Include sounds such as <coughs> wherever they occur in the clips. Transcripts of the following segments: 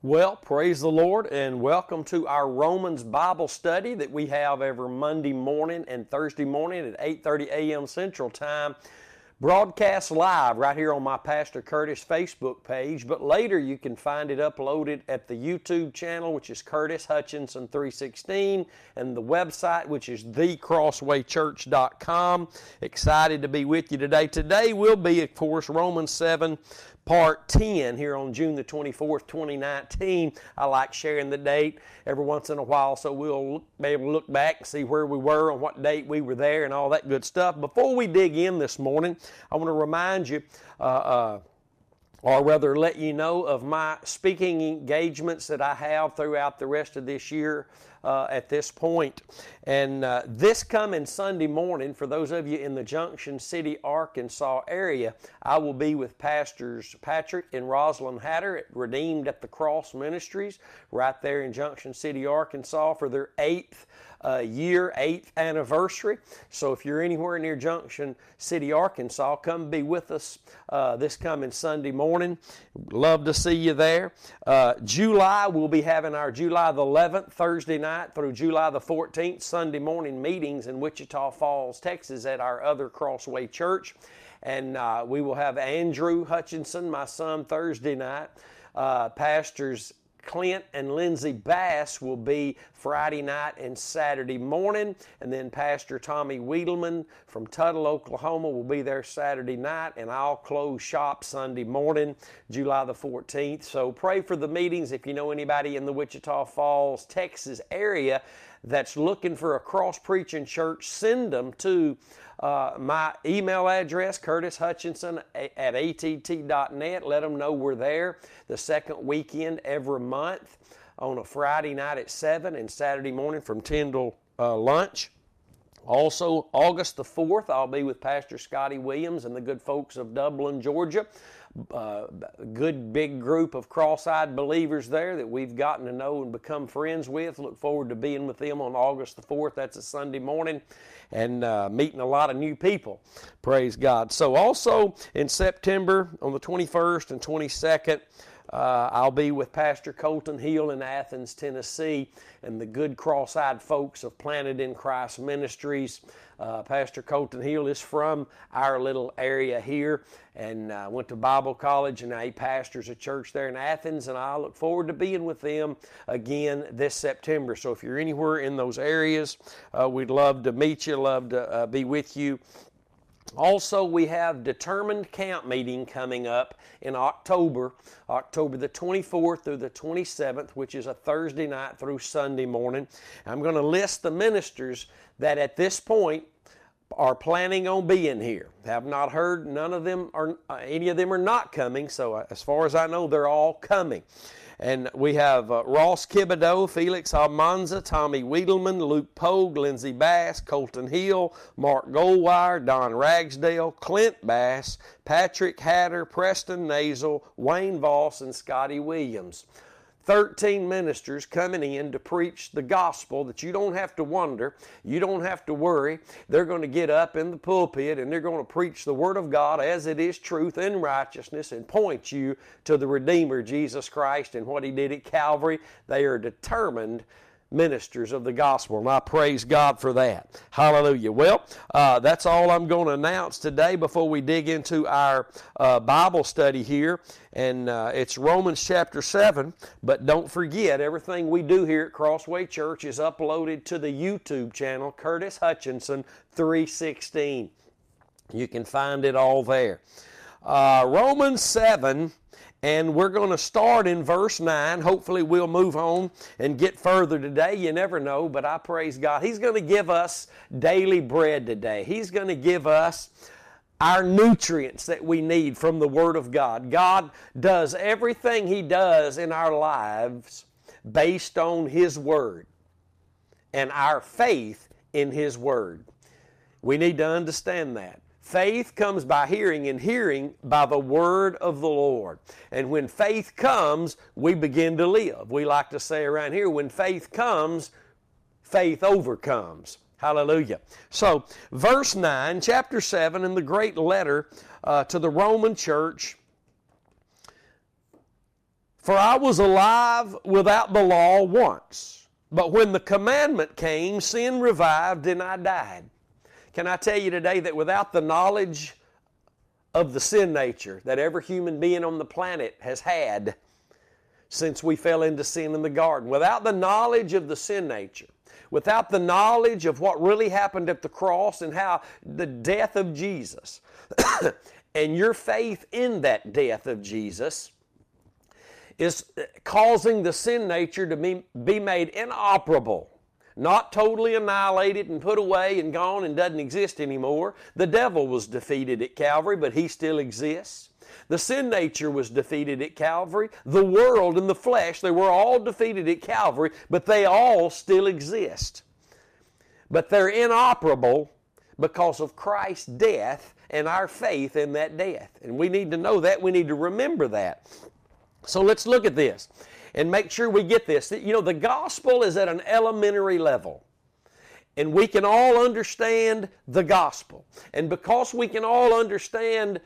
Well, praise the Lord and welcome to our Romans Bible study that we have every Monday morning and Thursday morning at 8:30 a.m. Central Time. Broadcast live right here on my Pastor Curtis Facebook page, but later you can find it uploaded at the YouTube channel, which is Curtis Hutchinson 316, and the website, which is thecrosswaychurch.com. Excited to be with you today. Today will be, of course, Romans 7, part 10 here on June the 24th, 2019. I like sharing the date every once in a while so we'll be able to look back and see where we were and what date we were there and all that good stuff. Before we dig in this morning, I want to remind you. Uh, uh, or rather let you know of my speaking engagements that I have throughout the rest of this year uh, at this point. And uh, this coming Sunday morning, for those of you in the Junction City, Arkansas area, I will be with Pastors Patrick and Rosalind Hatter at Redeemed at the Cross Ministries right there in Junction City, Arkansas for their eighth uh, year, eighth anniversary. So if you're anywhere near Junction City, Arkansas, come be with us uh, this coming Sunday morning. Love to see you there. Uh, July, we'll be having our July the 11th, Thursday night through July the 14th, Sunday morning meetings in Wichita Falls, Texas at our other Crossway Church. And uh, we will have Andrew Hutchinson, my son, Thursday night. Uh, pastors Clint and Lindsay Bass will be Friday night and Saturday morning, and then Pastor Tommy Wiedelman from Tuttle, Oklahoma will be there Saturday night, and I'll close shop Sunday morning, July the 14th. So pray for the meetings if you know anybody in the Wichita Falls, Texas area that's looking for a cross preaching church, send them to uh, my email address, Curtis Hutchinson at att.net. Let them know we're there the second weekend every month on a Friday night at 7 and Saturday morning from 10 till uh, lunch. Also, August the 4th, I'll be with Pastor Scotty Williams and the good folks of Dublin, Georgia uh, good big group of cross-eyed believers there that we've gotten to know and become friends with. Look forward to being with them on August the 4th. That's a Sunday morning and uh, meeting a lot of new people. Praise God. So also in September on the 21st and 22nd, uh, I'll be with Pastor Colton Hill in Athens, Tennessee, and the good cross eyed folks of Planted in Christ Ministries. Uh, Pastor Colton Hill is from our little area here and uh, went to Bible college, and now he pastors a church there in Athens, and I look forward to being with them again this September. So if you're anywhere in those areas, uh, we'd love to meet you, love to uh, be with you. Also, we have determined camp meeting coming up in October, October the 24th through the 27th, which is a Thursday night through Sunday morning. I'm going to list the ministers that at this point are planning on being here. Have not heard none of them are uh, any of them are not coming. So uh, as far as I know, they're all coming. And we have uh, Ross Kibideau, Felix Almanza, Tommy Wiedelman, Luke Pogue, Lindsey Bass, Colton Hill, Mark Goldwire, Don Ragsdale, Clint Bass, Patrick Hatter, Preston Nasel, Wayne Voss, and Scotty Williams. 13 ministers coming in to preach the gospel that you don't have to wonder, you don't have to worry. They're going to get up in the pulpit and they're going to preach the Word of God as it is truth and righteousness and point you to the Redeemer, Jesus Christ, and what He did at Calvary. They are determined ministers of the gospel, and I praise God for that. Hallelujah. Well, uh, that's all I'm going to announce today before we dig into our uh, Bible study here. And uh, it's Romans chapter 7. But don't forget, everything we do here at Crossway Church is uploaded to the YouTube channel, Curtis Hutchinson 316. You can find it all there. Uh, Romans 7 and we're going to start in verse 9. Hopefully, we'll move on and get further today. You never know, but I praise God. He's going to give us daily bread today. He's going to give us our nutrients that we need from the Word of God. God does everything He does in our lives based on His Word and our faith in His Word. We need to understand that. Faith comes by hearing, and hearing by the word of the Lord. And when faith comes, we begin to live. We like to say around here, when faith comes, faith overcomes. Hallelujah. So, verse 9, chapter 7, in the great letter uh, to the Roman church, For I was alive without the law once, but when the commandment came, sin revived and I died. Can I tell you today that without the knowledge of the sin nature that every human being on the planet has had since we fell into sin in the garden, without the knowledge of the sin nature, without the knowledge of what really happened at the cross and how the death of Jesus <coughs> and your faith in that death of Jesus is causing the sin nature to be, be made inoperable, not totally annihilated and put away and gone and doesn't exist anymore. The devil was defeated at Calvary, but he still exists. The sin nature was defeated at Calvary. The world and the flesh, they were all defeated at Calvary, but they all still exist. But they're inoperable because of Christ's death and our faith in that death. And we need to know that. We need to remember that. So let's look at this and make sure we get this. You know, the gospel is at an elementary level. And we can all understand the gospel. And because we can all understand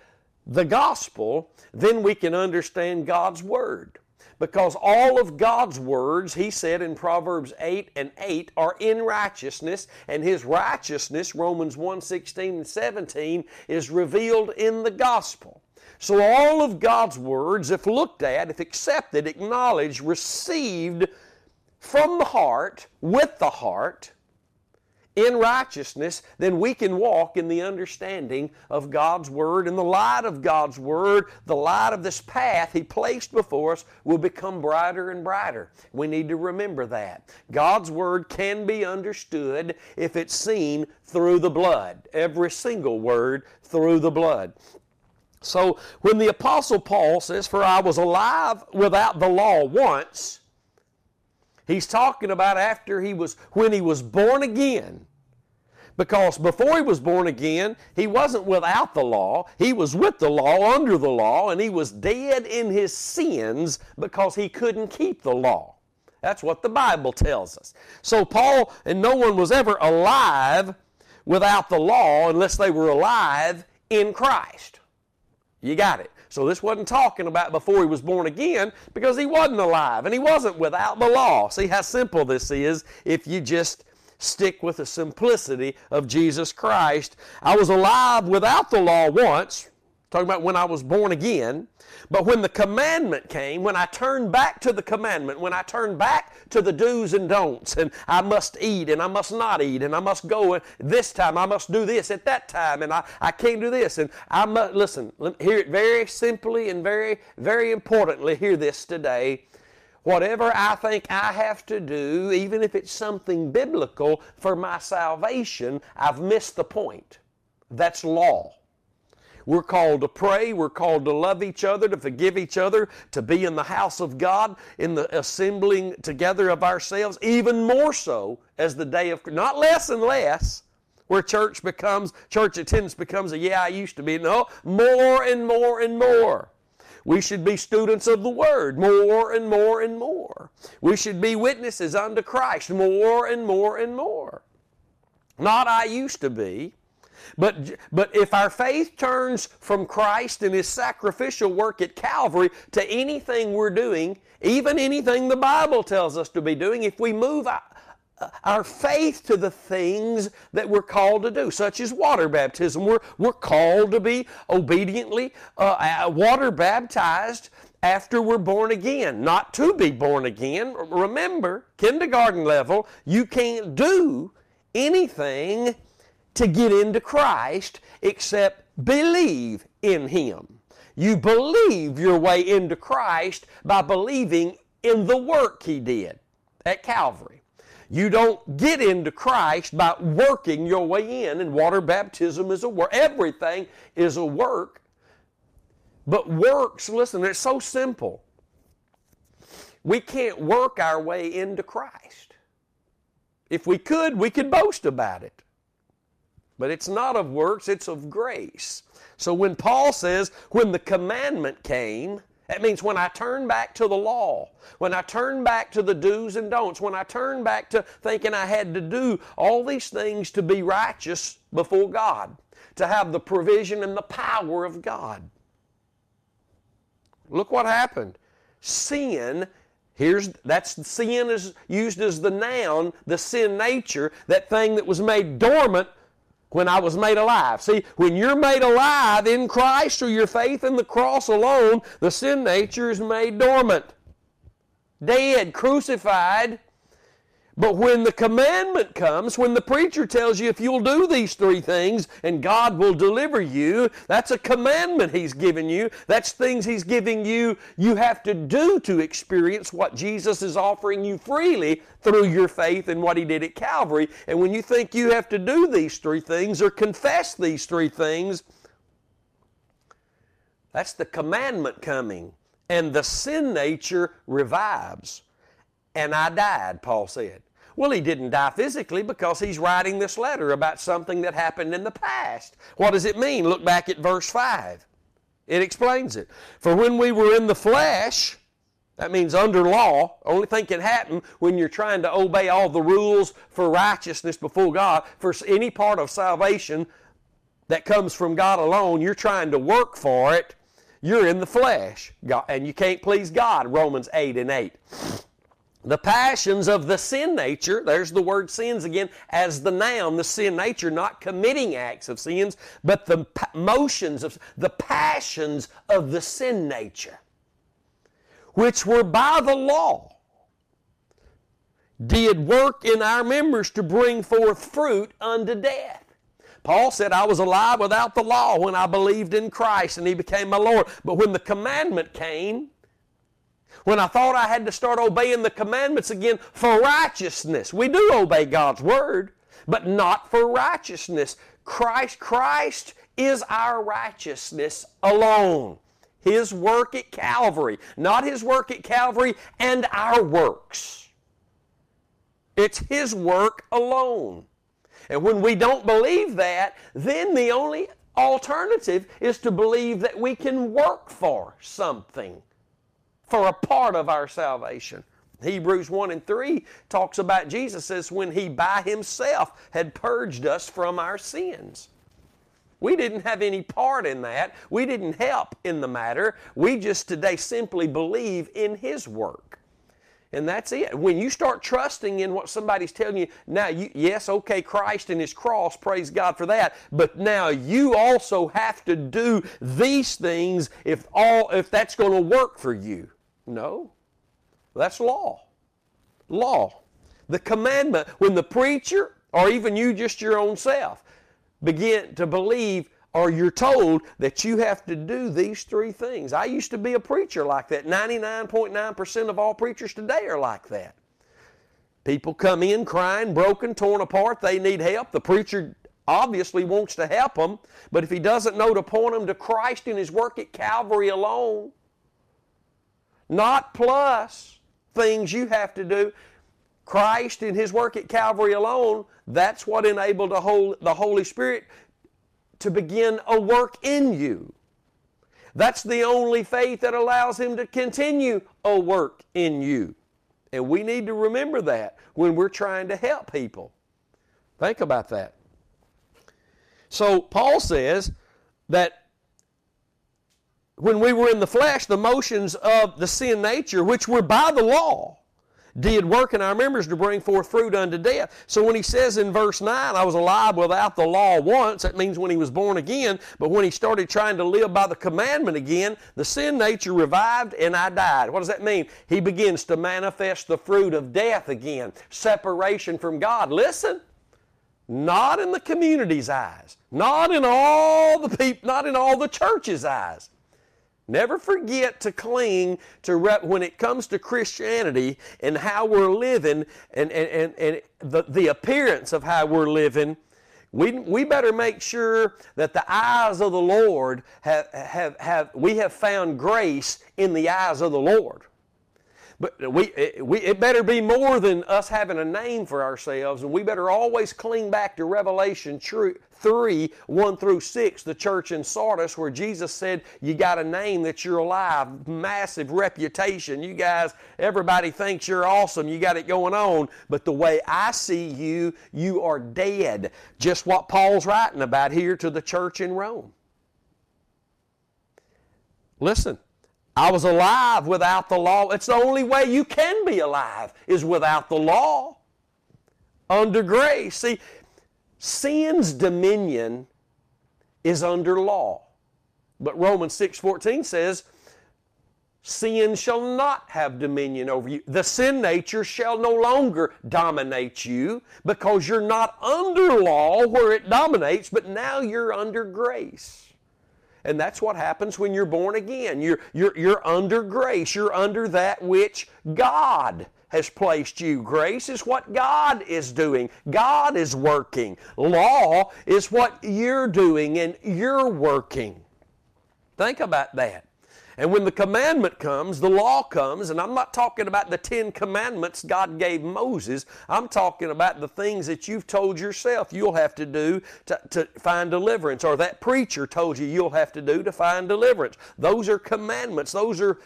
the gospel, then we can understand God's word. Because all of God's words, he said in Proverbs 8 and 8, are in righteousness, and his righteousness, Romans 1 16 and 17, is revealed in the gospel. So all of God's words, if looked at, if accepted, acknowledged, received from the heart, with the heart, in righteousness, then we can walk in the understanding of God's Word. And the light of God's Word, the light of this path He placed before us, will become brighter and brighter. We need to remember that. God's Word can be understood if it's seen through the blood. Every single word through the blood. So when the Apostle Paul says, For I was alive without the law once, He's talking about after he was, when he was born again. Because before he was born again, he wasn't without the law. He was with the law, under the law, and he was dead in his sins because he couldn't keep the law. That's what the Bible tells us. So Paul and no one was ever alive without the law unless they were alive in Christ. You got it. So this wasn't talking about before he was born again because he wasn't alive and he wasn't without the law. See how simple this is if you just stick with the simplicity of Jesus Christ. I was alive without the law once, talking about when I was born again. But when the commandment came, when I turned back to the commandment, when I turned back to the do's and don'ts, and I must eat and I must not eat, and I must go and this time, I must do this at that time, and I, I can't do this, and I must, listen, hear it very simply and very, very importantly, hear this today. Whatever I think I have to do, even if it's something biblical for my salvation, I've missed the point. That's law. We're called to pray. We're called to love each other, to forgive each other, to be in the house of God, in the assembling together of ourselves, even more so as the day of, not less and less, where church becomes, church attendance becomes a yeah, I used to be. No, more and more and more. We should be students of the Word more and more and more. We should be witnesses unto Christ more and more and more. Not I used to be, but, but if our faith turns from Christ and His sacrificial work at Calvary to anything we're doing, even anything the Bible tells us to be doing, if we move our faith to the things that we're called to do, such as water baptism. We're, we're called to be obediently uh, water baptized after we're born again, not to be born again. Remember, kindergarten level, you can't do anything to get into Christ except believe in Him. You believe your way into Christ by believing in the work He did at Calvary. You don't get into Christ by working your way in, and water baptism is a work. Everything is a work. But works, listen, it's so simple. We can't work our way into Christ. If we could, we could boast about it. But it's not of works, it's of grace. So when Paul says, when the commandment came, that means when I turn back to the law, when I turn back to the do's and don'ts, when I turn back to thinking I had to do all these things to be righteous before God, to have the provision and the power of God. Look what happened. sin Here's that's sin is used as the noun, the sin nature, that thing that was made dormant when I was made alive. See, when you're made alive in Christ through your faith in the cross alone, the sin nature is made dormant, dead, crucified. But when the commandment comes, when the preacher tells you if you'll do these three things and God will deliver you, that's a commandment He's given you. That's things He's giving you you have to do to experience what Jesus is offering you freely through your faith in what He did at Calvary. And when you think you have to do these three things or confess these three things, that's the commandment coming. And the sin nature revives. And I died, Paul said. Well, he didn't die physically because he's writing this letter about something that happened in the past. What does it mean? Look back at verse 5. It explains it. For when we were in the flesh, that means under law, only thing can happen when you're trying to obey all the rules for righteousness before God. For any part of salvation that comes from God alone, you're trying to work for it. You're in the flesh, and you can't please God. Romans 8 and 8 the passions of the sin nature, there's the word sins again, as the noun, the sin nature, not committing acts of sins, but the motions of, the passions of the sin nature, which were by the law, did work in our members to bring forth fruit unto death. Paul said, I was alive without the law when I believed in Christ and He became my Lord. But when the commandment came, when I thought I had to start obeying the commandments again for righteousness. We do obey God's word, but not for righteousness. Christ, Christ is our righteousness alone. His work at Calvary, not His work at Calvary and our works. It's His work alone. And when we don't believe that, then the only alternative is to believe that we can work for something for a part of our salvation. Hebrews 1 and 3 talks about Jesus says when he by himself had purged us from our sins. We didn't have any part in that. We didn't help in the matter. We just today simply believe in his work. And that's it. When you start trusting in what somebody's telling you, now you, yes, okay, Christ and His cross, praise God for that. But now you also have to do these things if all if that's going to work for you. No. That's law. Law. The commandment, when the preacher, or even you just your own self, begin to believe or you're told that you have to do these three things. I used to be a preacher like that. 99.9% of all preachers today are like that. People come in crying, broken, torn apart. They need help. The preacher obviously wants to help them, but if he doesn't know to point them to Christ and his work at Calvary alone, not plus things you have to do. Christ and His work at Calvary alone, that's what enabled the Holy Spirit to begin a work in you. That's the only faith that allows Him to continue a work in you. And we need to remember that when we're trying to help people. Think about that. So, Paul says that when we were in the flesh, the motions of the sin nature, which were by the law, did work in our members to bring forth fruit unto death. So when he says in verse 9, I was alive without the law once, that means when he was born again, but when he started trying to live by the commandment again, the sin nature revived and I died. What does that mean? He begins to manifest the fruit of death again, separation from God. Listen, not in the community's eyes, not in all the people, not in all the church's eyes. Never forget to cling to rep, when it comes to Christianity and how we're living and, and, and, and the, the appearance of how we're living. We, we better make sure that the eyes of the Lord have, have, have we have found grace in the eyes of the Lord. But we, it, we, it better be more than us having a name for ourselves, and we better always cling back to Revelation 3 1 through 6, the church in Sardis, where Jesus said, You got a name that you're alive, massive reputation. You guys, everybody thinks you're awesome, you got it going on, but the way I see you, you are dead. Just what Paul's writing about here to the church in Rome. Listen, I was alive without the law. It's the only way you can be alive is without the law. Under grace. See, sin's dominion is under law. But Romans 6:14 says, sin shall not have dominion over you. The sin nature shall no longer dominate you because you're not under law where it dominates, but now you're under grace. And that's what happens when you're born again. You're, you're, you're under grace. You're under that which God has placed you. Grace is what God is doing. God is working. Law is what you're doing and you're working. Think about that. And when the commandment comes, the law comes, and I'm not talking about the Ten Commandments God gave Moses. I'm talking about the things that you've told yourself you'll have to do to, to find deliverance, or that preacher told you you'll have to do to find deliverance. Those are commandments. Those are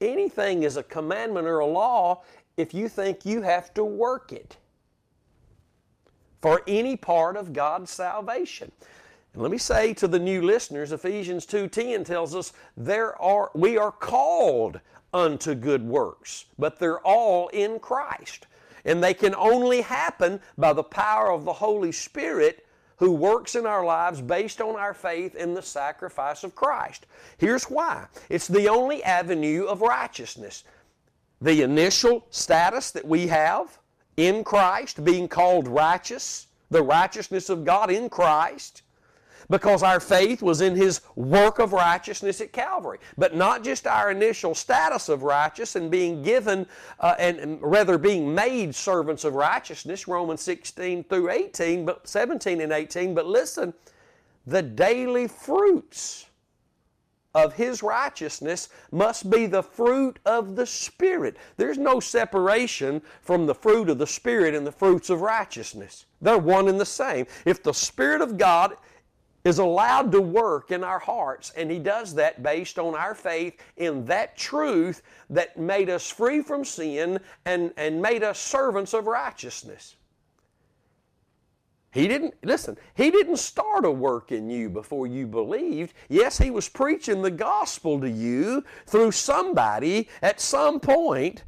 anything is a commandment or a law if you think you have to work it for any part of God's salvation. And let me say to the new listeners, Ephesians 2:10 tells us there are we are called unto good works, but they're all in Christ. And they can only happen by the power of the Holy Spirit who works in our lives based on our faith in the sacrifice of Christ. Here's why. It's the only avenue of righteousness. The initial status that we have in Christ, being called righteous, the righteousness of God in Christ, because our faith was in his work of righteousness at Calvary. But not just our initial status of righteous and being given, uh, and, and, rather being made servants of righteousness, Romans 16 through 18, but 17 and 18. But listen, the daily fruits of his righteousness must be the fruit of the Spirit. There's no separation from the fruit of the Spirit and the fruits of righteousness. They're one and the same. If the Spirit of God is allowed to work in our hearts, and He does that based on our faith in that truth that made us free from sin and, and made us servants of righteousness. He didn't, listen, He didn't start a work in you before you believed. Yes, He was preaching the gospel to you through somebody at some point,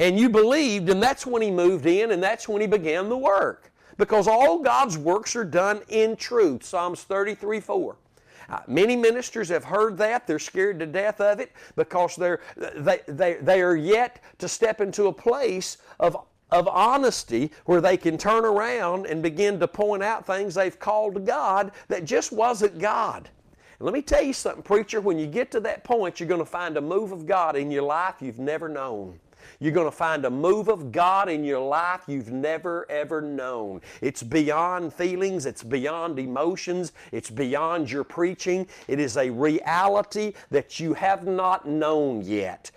and you believed, and that's when He moved in, and that's when He began the work because all God's works are done in truth. Psalms 33 4. Uh, many ministers have heard that. They're scared to death of it because they're, they, they, they are yet to step into a place of, of honesty where they can turn around and begin to point out things they've called God that just wasn't God. Let me tell you something, preacher, when you get to that point, you're going to find a move of God in your life you've never known. You're going to find a move of God in your life you've never ever known. It's beyond feelings, it's beyond emotions, it's beyond your preaching. It is a reality that you have not known yet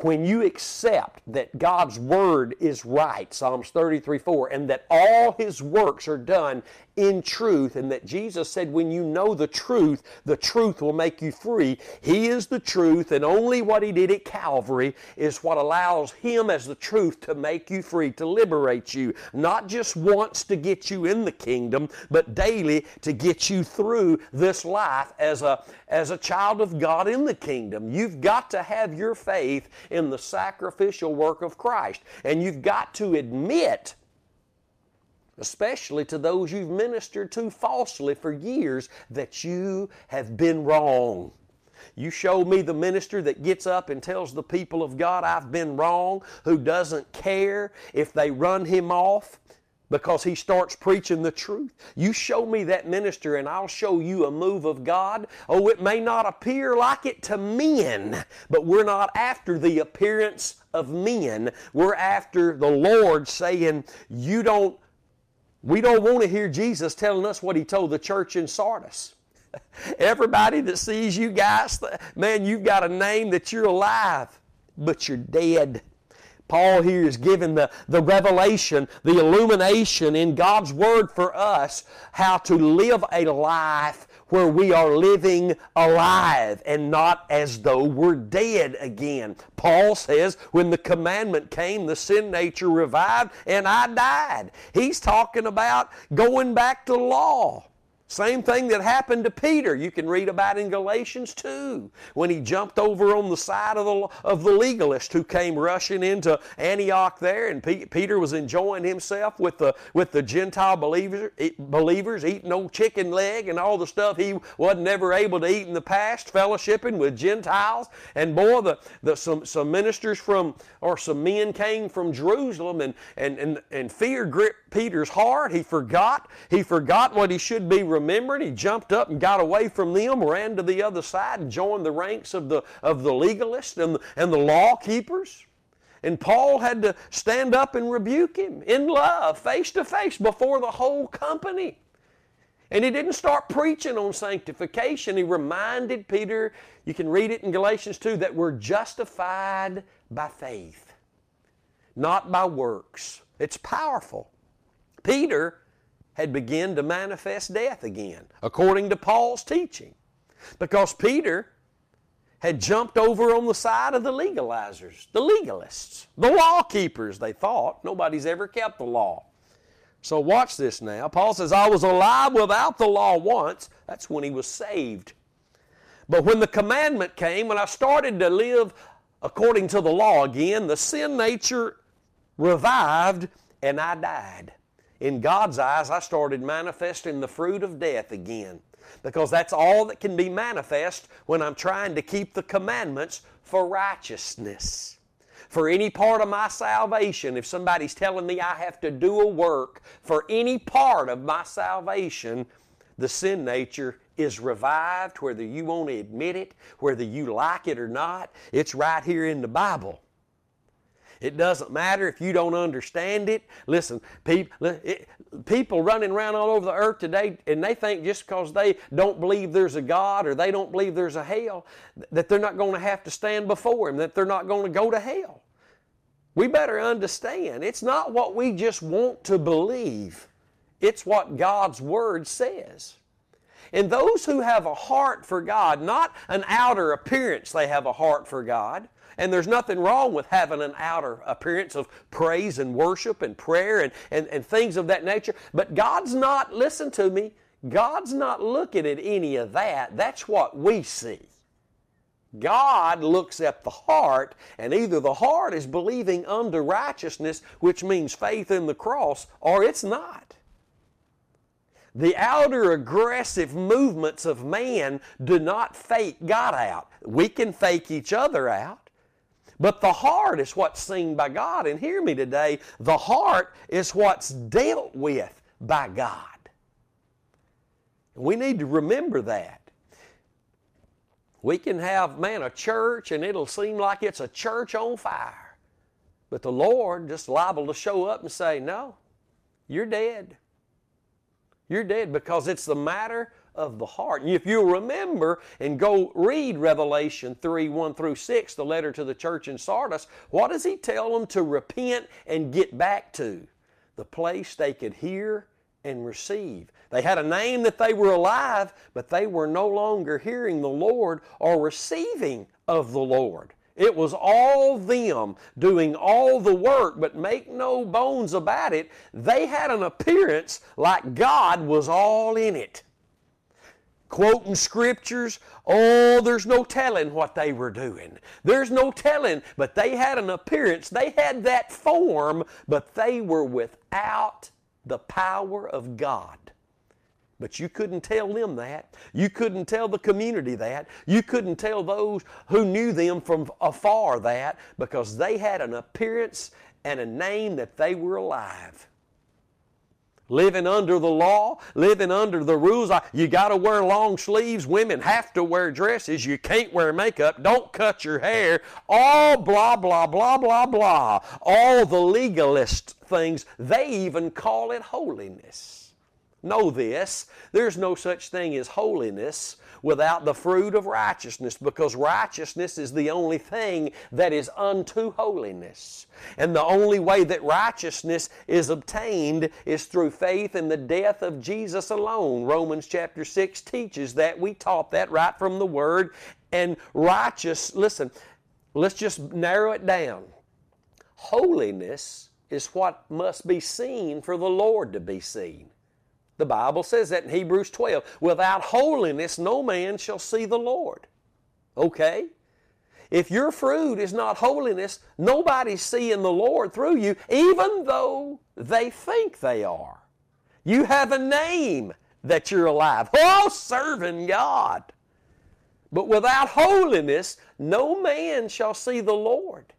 when you accept that God's Word is right, Psalms 33 4, and that all His works are done in truth, and that Jesus said, when you know the truth, the truth will make you free. He is the truth, and only what He did at Calvary is what allows Him as the truth to make you free, to liberate you, not just once to get you in the kingdom, but daily to get you through this life as a, as a child of God in the kingdom. You've got to have your faith in the sacrificial work of Christ, and you've got to admit especially to those you've ministered to falsely for years, that you have been wrong. You show me the minister that gets up and tells the people of God, I've been wrong, who doesn't care if they run him off because he starts preaching the truth. You show me that minister and I'll show you a move of God. Oh, it may not appear like it to men, but we're not after the appearance of men. We're after the Lord saying, You don't we don't want to hear Jesus telling us what he told the church in Sardis. <laughs> Everybody that sees you guys, man, you've got a name that you're alive, but you're dead. Paul here is giving the, the revelation, the illumination in God's Word for us how to live a life where we are living alive and not as though we're dead again. Paul says, when the commandment came, the sin nature revived and I died. He's talking about going back to law. Same thing that happened to Peter. You can read about in Galatians 2 when he jumped over on the side of the, of the legalist who came rushing into Antioch there, and P- Peter was enjoying himself with the, with the Gentile believers, believers, eating old chicken leg and all the stuff he wasn't ever able to eat in the past, fellowshipping with Gentiles. And boy, the, the, some, some ministers from, or some men came from Jerusalem, and, and, and, and fear gripped Peter's heart. He forgot. He forgot what he should be remembered. He jumped up and got away from them, ran to the other side, and joined the ranks of the, of the legalists and and the law keepers. And Paul had to stand up and rebuke him in love, face to face, before the whole company. And he didn't start preaching on sanctification. He reminded Peter, you can read it in Galatians 2, that we're justified by faith, not by works. It's powerful. Peter had begun to manifest death again, according to Paul's teaching. Because Peter had jumped over on the side of the legalizers, the legalists, the law keepers, they thought. Nobody's ever kept the law. So watch this now. Paul says, I was alive without the law once. That's when he was saved. But when the commandment came, when I started to live according to the law again, the sin nature revived and I died in God's eyes, I started manifesting the fruit of death again. Because that's all that can be manifest when I'm trying to keep the commandments for righteousness. For any part of my salvation, if somebody's telling me I have to do a work for any part of my salvation, the sin nature is revived, whether you want to admit it, whether you like it or not. It's right here in the Bible. It doesn't matter if you don't understand it. Listen, people, running around all over the earth today, and they think just because they don't believe there's a God or they don't believe there's a hell, that they're not going to have to stand before Him, that they're not going to go to hell. We better understand it's not what we just want to believe, it's what God's Word says. And those who have a heart for God, not an outer appearance, they have a heart for God. And there's nothing wrong with having an outer appearance of praise and worship and prayer and, and, and things of that nature. But God's not, listen to me, God's not looking at any of that. That's what we see. God looks at the heart, and either the heart is believing unto righteousness, which means faith in the cross, or it's not. The outer aggressive movements of man do not fake God out. We can fake each other out. But the heart is what's seen by God. And hear me today, the heart is what's dealt with by God. We need to remember that. We can have, man, a church and it'll seem like it's a church on fire. But the Lord just liable to show up and say, No, you're dead. You're dead because it's the matter of the heart. If you remember and go read Revelation 3 1 through 6, the letter to the church in Sardis, what does he tell them to repent and get back to? The place they could hear and receive. They had a name that they were alive, but they were no longer hearing the Lord or receiving of the Lord. It was all them doing all the work, but make no bones about it, they had an appearance like God was all in it quoting scriptures. Oh, there's no telling what they were doing. There's no telling, but they had an appearance. They had that form, but they were without the power of God. But you couldn't tell them that. You couldn't tell the community that. You couldn't tell those who knew them from afar that because they had an appearance and a name that they were alive living under the law, living under the rules. You got to wear long sleeves. Women have to wear dresses. You can't wear makeup. Don't cut your hair. All blah, blah, blah, blah, blah. All the legalist things. They even call it holiness. Know this there's no such thing as holiness without the fruit of righteousness because righteousness is the only thing that is unto holiness. And the only way that righteousness is obtained is through faith in the death of Jesus alone. Romans chapter 6 teaches that. We taught that right from the Word. And righteous, listen, let's just narrow it down. Holiness is what must be seen for the Lord to be seen. The Bible says that in Hebrews 12. Without holiness, no man shall see the Lord. Okay? If your fruit is not holiness, nobody's seeing the Lord through you, even though they think they are. You have a name that you're alive. Oh, serving God. But without holiness, no man shall see the Lord.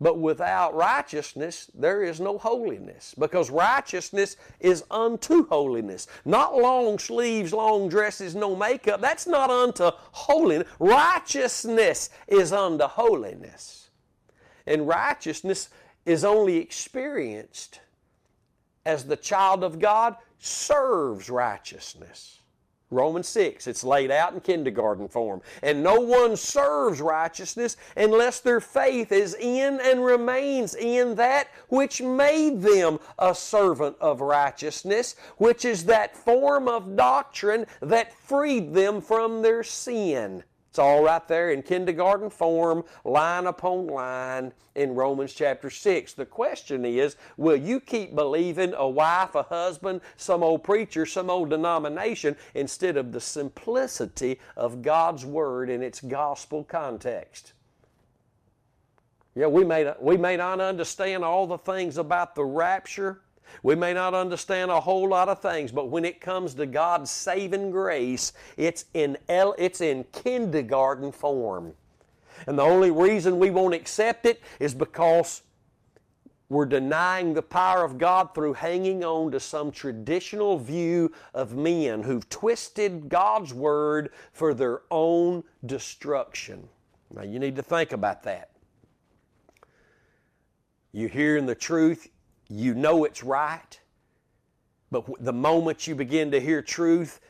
But without righteousness, there is no holiness, because righteousness is unto holiness. Not long sleeves, long dresses, no makeup. That's not unto holiness. Righteousness is unto holiness. And righteousness is only experienced as the child of God serves righteousness. Romans 6, it's laid out in kindergarten form. And no one serves righteousness unless their faith is in and remains in that which made them a servant of righteousness, which is that form of doctrine that freed them from their sin. It's all right there in kindergarten form, line upon line in Romans chapter 6. The question is will you keep believing a wife, a husband, some old preacher, some old denomination instead of the simplicity of God's Word in its gospel context? Yeah, we may, we may not understand all the things about the rapture we may not understand a whole lot of things, but when it comes to God's saving grace, it's in, it's in kindergarten form. And the only reason we won't accept it is because we're denying the power of God through hanging on to some traditional view of men who've twisted God's Word for their own destruction. Now, you need to think about that. You're hearing the truth, you know it's right, but the moment you begin to hear truth,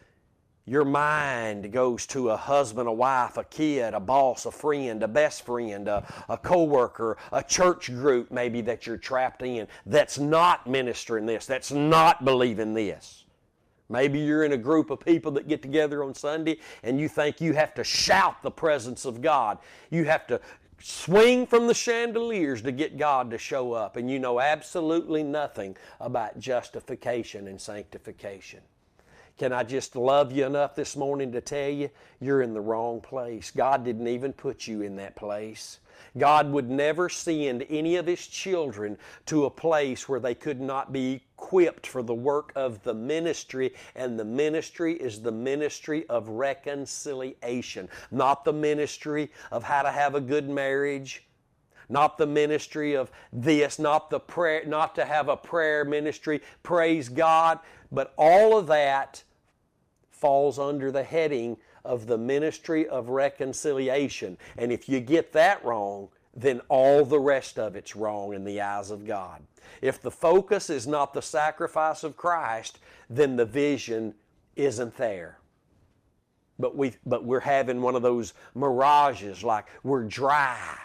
your mind goes to a husband, a wife, a kid, a boss, a friend, a best friend, a, a coworker, a church group maybe that you're trapped in that's not ministering this, that's not believing this. Maybe you're in a group of people that get together on Sunday and you think you have to shout the presence of God. You have to swing from the chandeliers to get God to show up, and you know absolutely nothing about justification and sanctification. Can I just love you enough this morning to tell you you're in the wrong place? God didn't even put you in that place. God would never send any of His children to a place where they could not be equipped for the work of the ministry, and the ministry is the ministry of reconciliation, not the ministry of how to have a good marriage, not the ministry of this, not the prayer, not to have a prayer ministry, praise God, but all of that falls under the heading of the ministry of reconciliation. And if you get that wrong, then all the rest of it's wrong in the eyes of God. If the focus is not the sacrifice of Christ, then the vision isn't there. But, we, but we're having one of those mirages like we're dry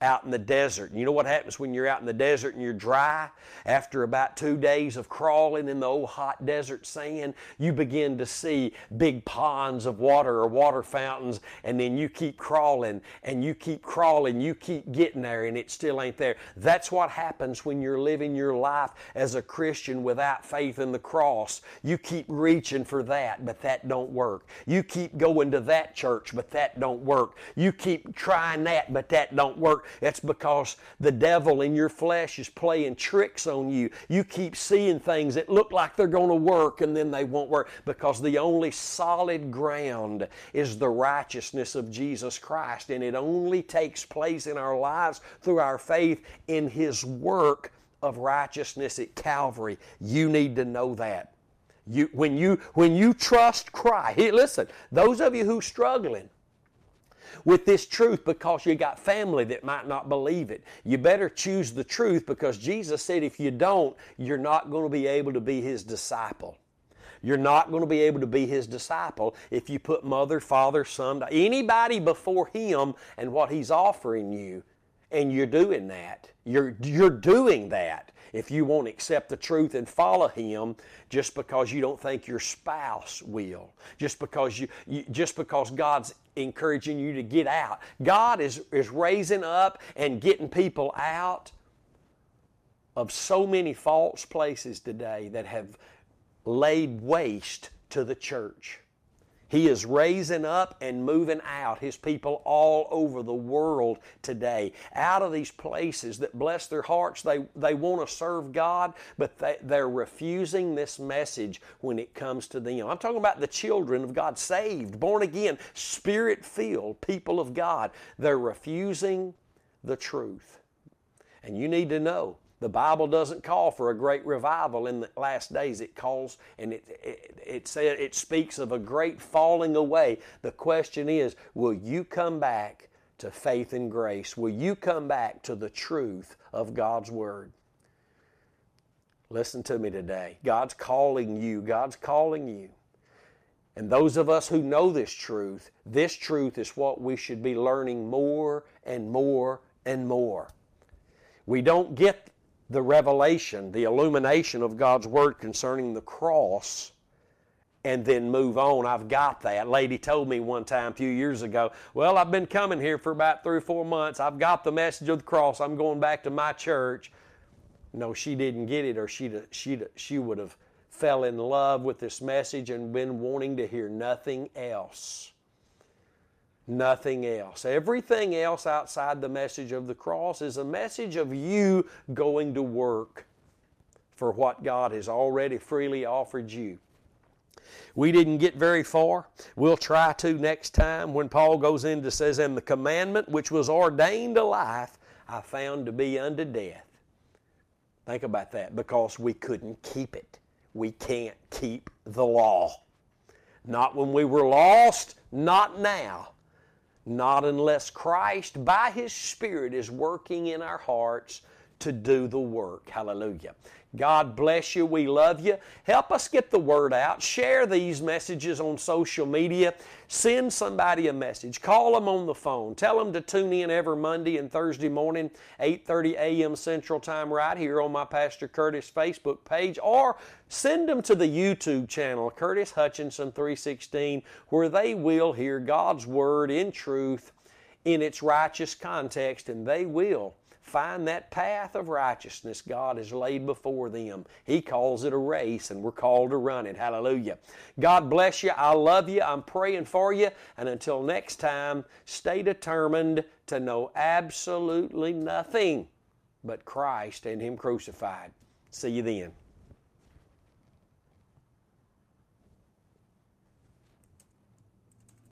out in the desert. You know what happens when you're out in the desert and you're dry? After about two days of crawling in the old hot desert sand, you begin to see big ponds of water or water fountains, and then you keep crawling and you keep crawling, you keep getting there, and it still ain't there. That's what happens when you're living your life as a Christian without faith in the cross. You keep reaching for that, but that don't work. You keep going to that church, but that don't work. You keep trying that, but that don't work. That's because the devil in your flesh is playing tricks on you. You keep seeing things that look like they're going to work and then they won't work because the only solid ground is the righteousness of Jesus Christ. And it only takes place in our lives through our faith in His work of righteousness at Calvary. You need to know that. You, when, you, when you trust Christ, listen, those of you who are struggling, with this truth because you got family that might not believe it. You better choose the truth because Jesus said if you don't, you're not going to be able to be His disciple. You're not going to be able to be His disciple if you put mother, father, son, anybody before Him and what He's offering you, and you're doing that. You're, you're doing that if you won't accept the truth and follow Him just because you don't think your spouse will, just because you, you just because God's encouraging you to get out. God is, is raising up and getting people out of so many false places today that have laid waste to the church. He is raising up and moving out His people all over the world today. Out of these places that bless their hearts, they, they want to serve God, but they, they're refusing this message when it comes to them. I'm talking about the children of God, saved, born again, spirit filled people of God. They're refusing the truth. And you need to know the Bible doesn't call for a great revival in the last days. It calls and it, it, it, said, it speaks of a great falling away. The question is, will you come back to faith and grace? Will you come back to the truth of God's Word? Listen to me today. God's calling you. God's calling you. And those of us who know this truth, this truth is what we should be learning more and more and more. We don't get the revelation, the illumination of God's Word concerning the cross and then move on. I've got that. Lady told me one time a few years ago, Well, I've been coming here for about three or four months. I've got the message of the cross. I'm going back to my church. No, she didn't get it, or she'd, she'd, she would have fell in love with this message and been wanting to hear nothing else. Nothing else. Everything else outside the message of the cross is a message of you going to work for what God has already freely offered you. We didn't get very far. We'll try to next time when Paul goes into says, And the commandment which was ordained to life, I found to be unto death. Think about that because we couldn't keep it. We can't keep the law. Not when we were lost, not now. Not unless Christ, by His Spirit, is working in our hearts to do the work. Hallelujah. God bless you. We love you. Help us get the word out. Share these messages on social media. Send somebody a message. Call them on the phone. Tell them to tune in every Monday and Thursday morning, 8:30 a.m. Central Time right here on my Pastor Curtis Facebook page or send them to the YouTube channel Curtis Hutchinson 316 where they will hear God's word in truth in its righteous context and they will find that path of righteousness God has laid before them. He calls it a race, and we're called to run it. Hallelujah. God bless you. I love you. I'm praying for you. And until next time, stay determined to know absolutely nothing but Christ and Him crucified. See you then.